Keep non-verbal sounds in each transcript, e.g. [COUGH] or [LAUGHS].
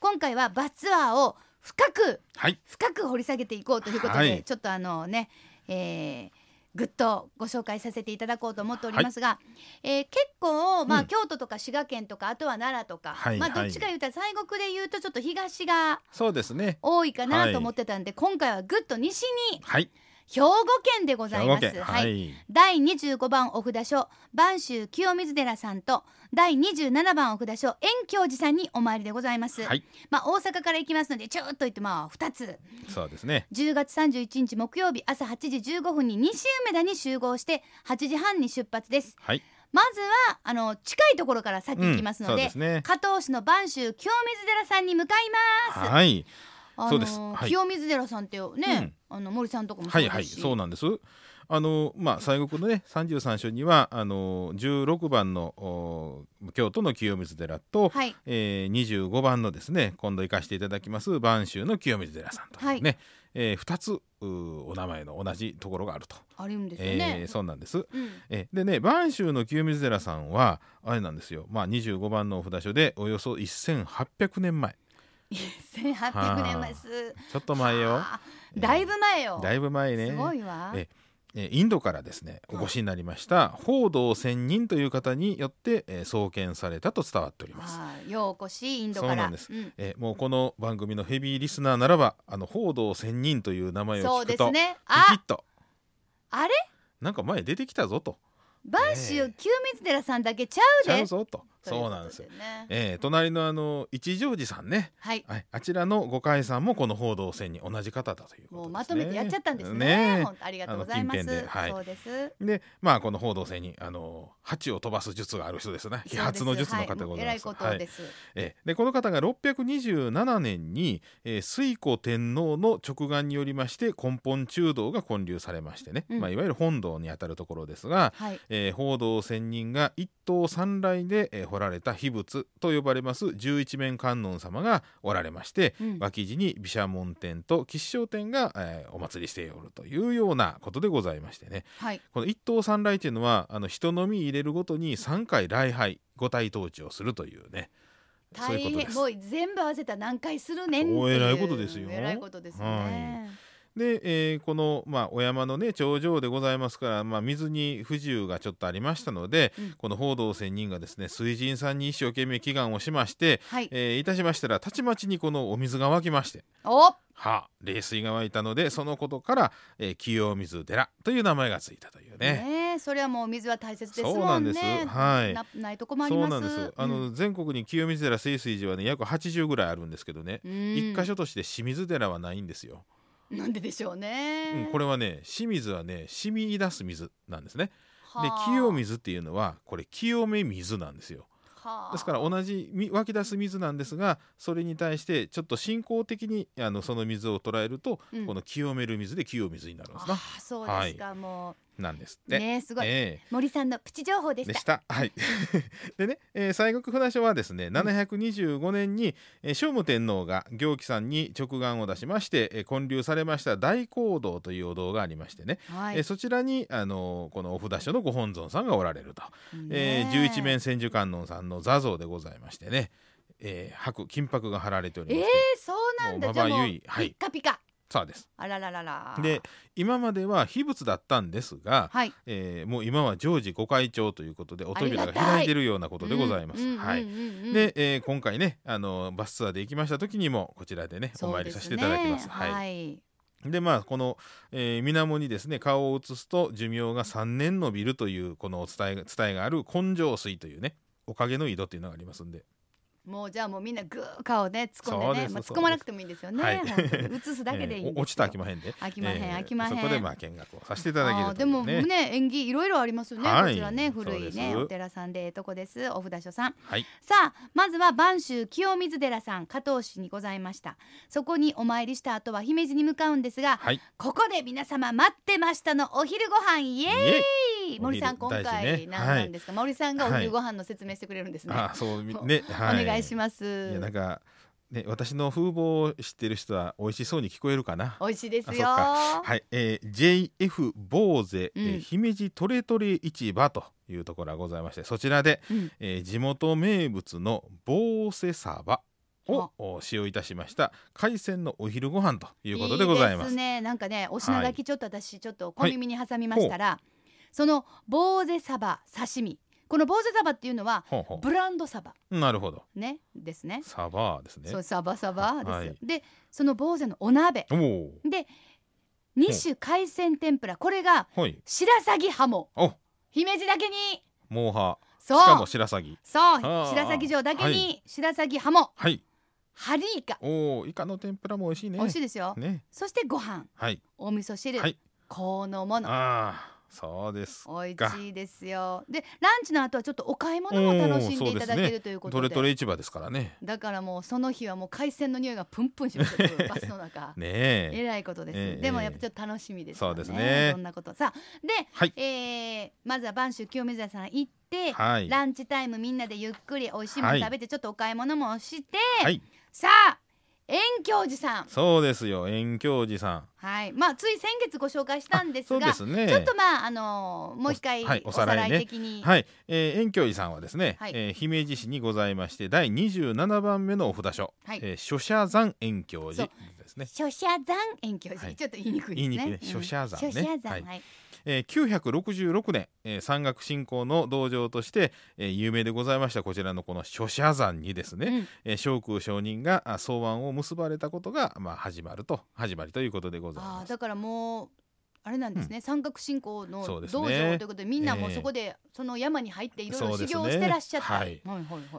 今回はバスツアーを深くはい。深く掘り下げていこうということで、はい。ちょっとあのね、えーぐっとご紹介させていただこうと思っておりますが、えー結構、まあうん。京都とか滋賀県とかあとは奈良とか、まあ、はいはいどっちか言うたら西国で言うとちょっと東がそうですね。多いかはない。と思ってたんで、今回はぐっと西にはい兵庫県でございます。兵庫県ははい。い、第25番お札所播州清水寺さんと第27番お札所遠京寺さんにお参りでございます。はい。まあ大阪から行きますのでちょっと言ってまあ2つ。そうですね。10月31日木曜日朝8時15分に西梅田に集合して8時半に出発です。はい。まずはあの近いところから先行きますので,、うんですね。加東市の播州清水寺さんに向かいます、はいそうです。はい。清水寺さんってね、あの森さんとこもそはいはいそうなんです。あのまあ西国のね33所にはあの16番のお京都の清水寺と、はい。えー、25番のですね今度行かせていただきます播州の清水寺さんというね、えー、2つお名前の同じところがあると、あるんですよね。えー、そうなんです。うん。えでね播州の清水寺さんはあれなんですよ、まあ、25番のお札所でおよそ1800年前1800年前すちょっと前よ。はあ。だいぶ前よ。だいぶ前ね。すごいわ。ええインドからですねお越しになりました報道仙人という方によって、えー創建されたと伝わっております。はいようこしインドから。そうなんです。ん。えーもうこの番組のヘビーリスナーならばあの報道仙人という名前を聞くとすね。あピキッと。あれ？なんか前出てきたぞと。播州清水寺さんだけちゃうちゃでうぞとそうなんですよ。ねえー隣のあの一乗寺さんね、はい。はい、あちらのご会さんもこの報道線に同じ方だということですね。もうまとめてやっちゃったんですね。ありがとうございます。そうです。でまあこの報道線にあの鉢を飛ばす術がある人ですね。飛発の術の方でございます。はいえです、えーでこの方が627年に、えー推古天皇の直眼によりまして根本中道が建立されましてね、うん。まあ、いわゆる本堂にあたるところですが、はい。えー報道仙人が一刀三来で、えー彫られた秘仏と呼ばれます十一面観音様がおられまして、うん。脇地に毘沙門天と吉祥天が、えーお祭りしておるというようなことでございましてね。はい。この一刀三来というのはあの人のみ入れるごとに3回礼拝五体統治をするというね。大変。もう全部合わせたら何回するねんっていうお偉いことですよ。えらいことですよね、で、えーこの、まあ、お山のね頂上でございますから、まあ、水に不自由がちょっとありましたので、うん。この報道仙人がですね水神さんに一生懸命祈願をしまして、はい。えーいたしましたらたちまちにこのお水が湧きましてお！はあ冷水が湧いたのでそのことから、えー清水寺という名前がついたというね。ねえそれはもう水は大切ですもんね。そうなんです。はい。なないとこもあります。そうなんです。あの、うん全国に清水寺清水寺はね約80ぐらいあるんですけどね、うん。一箇所として清水寺はないんですよ。なんででしょうね、うん、これはね清水はね染み出す水なんですね。ではあ清水っていうのはこれ清め水なんですよ。はあですから同じみ湧き出す水なんですがそれに対してちょっと進行的にあのその水を捉えると、うんこの清める水で清水になるんですな。ああそうですか、もなんですっうて。ねえすごい、ええ。森さんのプチ情報でした。でした。はい。[LAUGHS] でね、えー、西国船所はですね、725年に、えー、聖武天皇が行基さんに直眼を出しまして、えー、建立されました大講堂というお堂がありましてね、はい。えーそちらに、あのーこのお札所のご本尊さんがおられると、えー、ね十一面千手観音さんの座像でございましてね、えー、白金箔が貼られておりえーまして、、そうなんだ。じゃあもうはい。ピッカピカそうです。あららららで今までは秘仏だったんですが、はいえーもう今は常時御開帳ということでお扉が開いているようなことでございます。うんはい。うんうんうんで、えー今回ねあのバスツアーで行きました時にもこちらでねお参りさせていただきます。すねはい。はいでまあこの、えー、水面にですね顔を映すと寿命が3年伸びるというこのお伝えが伝えがある根性水というねおかげの井戸っていうのがありますんで。もうじゃあもうみんなグー顔ね突っ込んでねまあ、突っ込まなくてもいいんですよね、映すだけでいい [LAUGHS] 落ちたら飽きまへんで。飽きまへん飽きまへん。そこでまあ見学をさせていただけるでもね。ね縁起いろいろありますよね、はい。こちらね古いねお寺さんでええとこです。お札所さん。はい。さあまずは播州清水寺さん加東市にございました。そこにお参りした後は姫路に向かうんですが、はい。ここで皆様待ってましたのお昼ご飯イエーイ！森さん今回ね。何なんですか、森さんがお昼ご飯の説明してくれるんですね、あそうみね、はい、お願いします。いやなんかね私の風貌を知ってる人は美味しそうに聞こえるかな？美味しいですよ。か。はい、えー、JF 坊勢、えーうん。姫路トレトレ市場というところがございましてそちらで、うん。えー地元名物の坊勢サバをお使用いたしました海鮮のお昼ご飯ということでございます。いいね。なんかねお品書きちょっと私ちょっと小耳に挟みましたら、その坊主サバ刺身この坊主サバっていうのはほうほブランドサバ。うなるほど。ねですね。サバですね。そう。サバサバですよ、はい。でその坊主のお鍋。で二種海鮮天ぷら。これがはい。白鷺ハモ。お。姫路だけに。モーハー。そう。しかも白鷺。そう。白鷺城だけはに白鷺ハモ。はい。ハリイカ。おおイカの天ぷらも美味しいね。美味しいですよ、ね。そしてご飯。はい。お味噌汁、はい。このもの。ああそうです。美味しいですよ。でランチの後はちょっとお買い物も楽しんでいただけるということで。トレトレ市場ですからね。だからもうその日はもう海鮮の匂いがプンプンしますよバスの中ねえ。えらいことです、ええ。でもやっぱちょっと楽しみですよね。そうですね。そんなことさ。あで、はい。えーまずは播州清水屋さん行って、はい。ランチタイムみんなでゆっくり美味しいもの食べてちょっとお買い物もして、はい。さあ遠教寺さん。そうですよ遠京寺さん。はい。まあつい先月ご紹介したんですそうがですね。ちょっとまああのーもう一回おはいおさらい的に、はい、えー、遠京寺さんはですね、はい。えー姫路市にございまして第27番目のお札所、はい。えー書社山遠京寺ですね。書社山遠教寺、はい。ちょっと言いにくいですね。言いにくいね。書社山ね。書社山はい。はい。えー、966年、えー、山岳信仰の道場として、えー、有名でございましたこちらのこの書社山にですね、うんえ空上人があ草案を結ばれたことが、まあ、始まると始まりということでございます。だからもうあれなんですね、三角信仰の道場ということでみんなもそこでその山に入っていろいろ修行をしてらっしゃった。はい。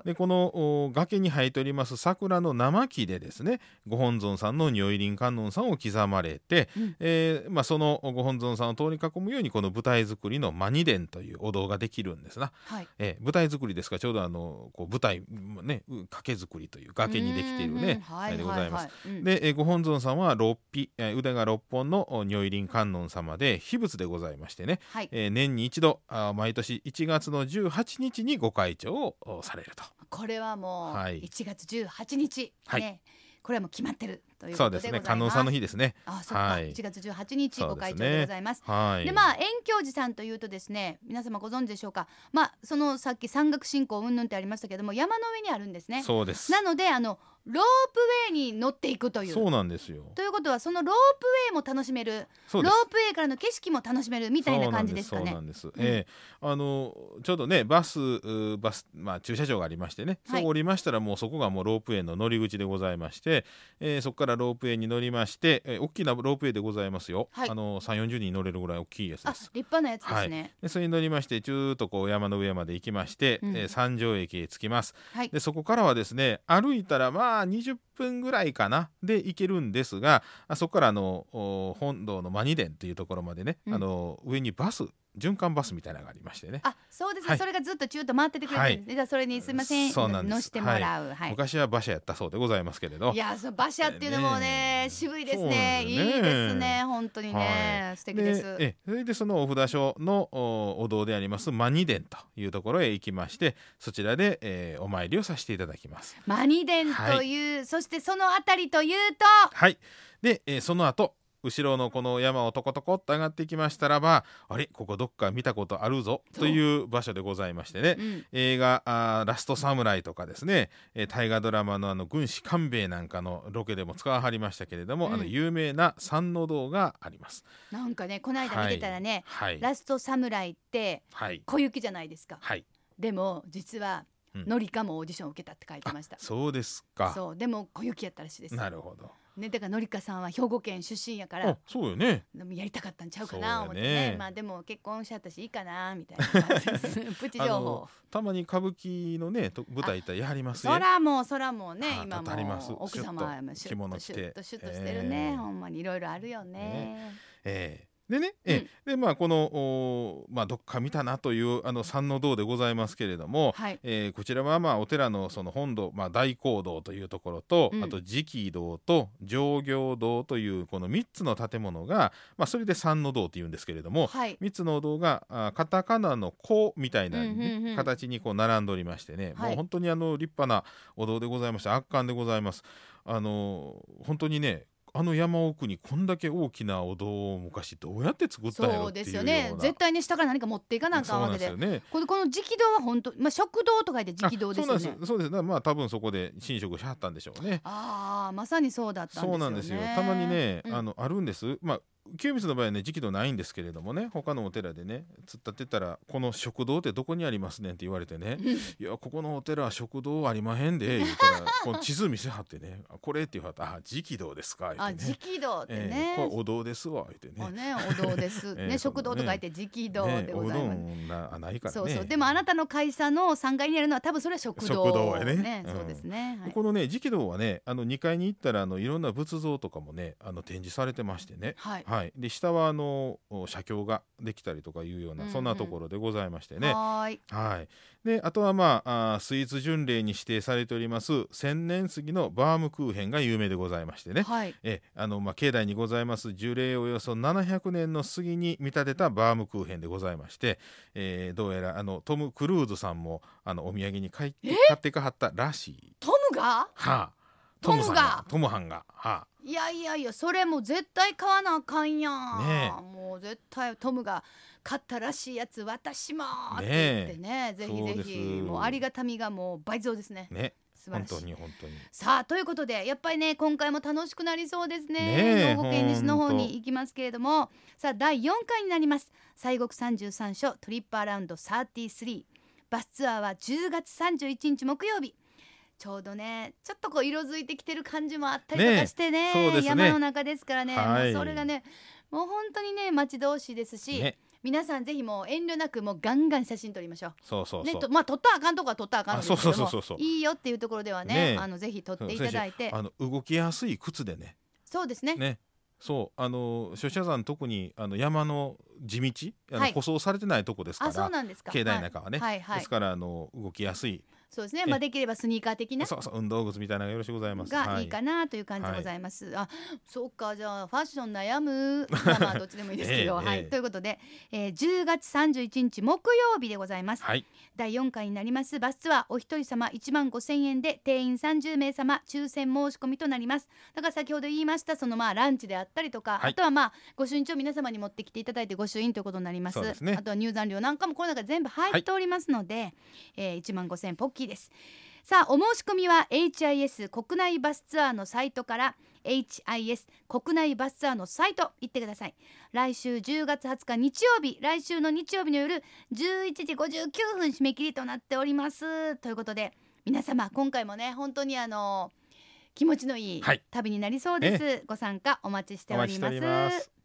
でこのお崖に生えております桜の生木でですねご本尊さんの如意輪観音さんを刻まれて、うん。えーまあ、そのご本尊さんを通り囲むようにこの舞台作りのマニ殿というお堂ができるんですな、はい。えー舞台作りですからちょうどあのこう舞台ねう崖作りという崖にできているねはいあれでございます。で、えーご本尊さんは六匹、えー腕が6本のお如意輪観音様で秘仏でございましてね、はい。えー年に一度あー毎年1月の18日にご開帳をおされると。これはもうはい1月18日、はいねこれはもう決まってるというそうことでございます。ですね観音さんの日ですね。あそうか、はい1月18日ご会長でございます。はい。でまあ遠教寺さんというとですね皆様ご存知でしょうかまあそのさっき山岳信仰うんぬんってありましたけども山の上にあるんですねそうです。なのであのロープウェイに乗っていくというそうなんですよ。ということはそのロープウェイも楽しめる。ロープウェイからの景色も楽しめるみたいな感じですかねそうなんです。そうなんええあのちょうどねバスうバスまあ駐車場がありましてね、はいそう降りましたらもうそこがもうロープウェイの乗り口でございまして、えーそこからロープウェイに乗りまして、えー大きなロープウェイでございますよ。はいあの3、40人乗れるぐらい大きいやつあです。立派なやつですねでそれに乗りましてちゅーっとこう山の上まで行きまして、うんえー三条駅へ着きます。はいでそこからはですね歩いたらまあ20分ぐらいかな。で行けるんですがあそこからあのお本堂のマニ殿というところまでね、うん。あの上にバス循環バスみたいなのがありましてね。あそうですね、はい。それがずっと中途回っててくれてるんです。ね、じゃあそれにすいません。そうなん乗してもらう。はい、昔は馬車やったそうでございますけれど。いやそう馬車っていうのもねねえ。渋いですね。ね。いいですね。本当にね、は素敵です。えそれでそのお札所のおお堂でありますマニ殿というところへ行きましてそちらで、えーお参りをさせていただきます。マニ殿という、そしてそのあたりというとはい。で、えーその後後ろのこの山をトコトコっと上がってきましたらばあれ？ここどっか見たことあるぞ。という場所でございましてね。うん。映画あーラストサムライ」とかですね、えー大河ドラマのあの軍師官兵衛なんかのロケでも使わはりましたけれども、うん。あの有名な山の堂があります。なんかねこの間見てたらね、はい、ラストサムライってはい、小雪じゃないですか。はい、でも実はうん。のりかもオーディションを受けたって書いてました、そうですか。そう。でも小雪やったらしいです。なるほど。ねだからのりかさんは兵庫県出身やかあら、そうよね。やりたかったんちゃうかな思ってね。まあでも結婚しちゃったしいいかなみたいな感じです。[LAUGHS] プチ情報。たまに歌舞伎のねと舞台行ったらやりますね。そらもうそらもうねあ今もう奥様はシュッと着物着て。シュッとシュッとしてるね、ええ。ほんまにいろいろあるよね。ええでね、ええ。でまあこのおまあどっか見たなというあの山の堂でございますけれども、はい。えーこちらはまあお寺のその本堂、まあ、大講堂というところと、うん。あと直儀堂と上行堂というこの3つの建物が、まあ、それで山の堂というんですけれども、はい。3つのお堂があカタカナの「子」みたいな、ねうんうんうん形にこう並んでおりましてね、はい。もう本当にあの立派なお堂でございまして圧巻でございます。あの本当にねあの山奥にこんだけ大きなお堂を昔どうやって作ったんやろっていうようですよね。な絶対ね下から何か持っていかなあかんわけで。すよね。このこの直堂は本当まあ食堂と書いて直堂ですよね。あそうですそうです。ねまあ多分そこで神職しはったんでしょうね。ああまさにそうだったんですよね。そうなんですよ。たまにね、うん。あのあるんです。まあ清水の場合はね直道ないんですけれどもね他のお寺でね突っ立ってたら「この食堂ってどこにありますねん」って言われてねうん「いやここのお寺は食堂ありまへんで」言ったらこの [LAUGHS] 地図見せはってね「あこれ」って言われたら「あ直道ですか」言あってね。直堂ってえね、えこれお堂ですわ」言ってね。お堂です、[LAUGHS] ええね食堂と書いて直堂でございます、ね、なあないからね。そうそう。でもあなたの会社の3階にあるのは多分それは食堂。食堂やね。うん。そうですね、はい。このね直道はねあの2階に行ったらあのいろんな仏像とかもねあの展示されてましてね。はいはい、で下はあのお写経ができたりとかいうような、うんうん。そんなところでございましてね。はーい。はい、であとはまああースイーツ巡礼に指定されております千年杉のバームクーヘンが有名でございましてね。はい。えあのまあ、境内にございます樹齢およそ700年の杉に見立てたバームクーヘンでございまして、えーどうやらあのトム・クルーズさんもあのお土産に買い買ってかはったらしい。トムが？はあ、トムが。トムハンが、はあ、いやいやいやそれもう絶対買わなあかんやん、ねもう絶対トムが買ったらしいやつ私もってね言ってね。ぜひぜひもうありがたみがもう倍増ですね。ね本素晴らしい。当に本当に。さあということでやっぱりね今回も楽しくなりそうですね。兵庫県西の方に行きますけれども。さあ第4回になります。西国33所トリップアラウンド33バスツアーは10月31日木曜日ちょうどねちょっとこう色づいてきてる感じもあったりとかしてねそうですね。山の中ですからね、はい。それがねもう本当にね待ち遠しいですし、ね、皆さんぜひもう遠慮なくもうガンガン写真撮りましょう。そうそうそう。ね、とまあ撮ったらあかんとこは撮ったらあかんのですけどもいいよっていうところではねあのぜひ撮っていただいて。あの動きやすい靴でね。そうですね。ね。そう。あの諸社山特にあの山の地道あの、はい。舗装されてないとこですかあそうらなんですか。境内の中はね、はい。はい、はい。ですからあの動きやすいそうですね。まあできればスニーカー的な。そうそう。運動靴みたいなのがよろしくございます。がいいかなという感じでございます。あ、そうかじゃあファッション悩む。まあまあどっちでもいいですけど、[LAUGHS] ええはい、ええ。ということで、えー、10月31日木曜日でございます。はい。第4回になります。バスツアーお一人様1万5千円で定員30名様抽選申し込みとなります。だから先ほど言いましたそのまあランチであったりとか、はい。あとはまあご朱印帳を皆様に持ってきていただいてご朱印ということになります。そうですね。あとは入山料なんかもこの中全部入っておりますので、えー、1万5千円ポッキーです。さあお申し込みは HIS 国内バスツアーのサイトから HIS 国内バスツアーのサイト行ってください。来週10月20日日曜日来週の日曜日の夜11時59分締め切りとなっております。ということで皆様今回もね本当にあの気持ちのいいはい。旅になりそうです、ご参加お待ちしております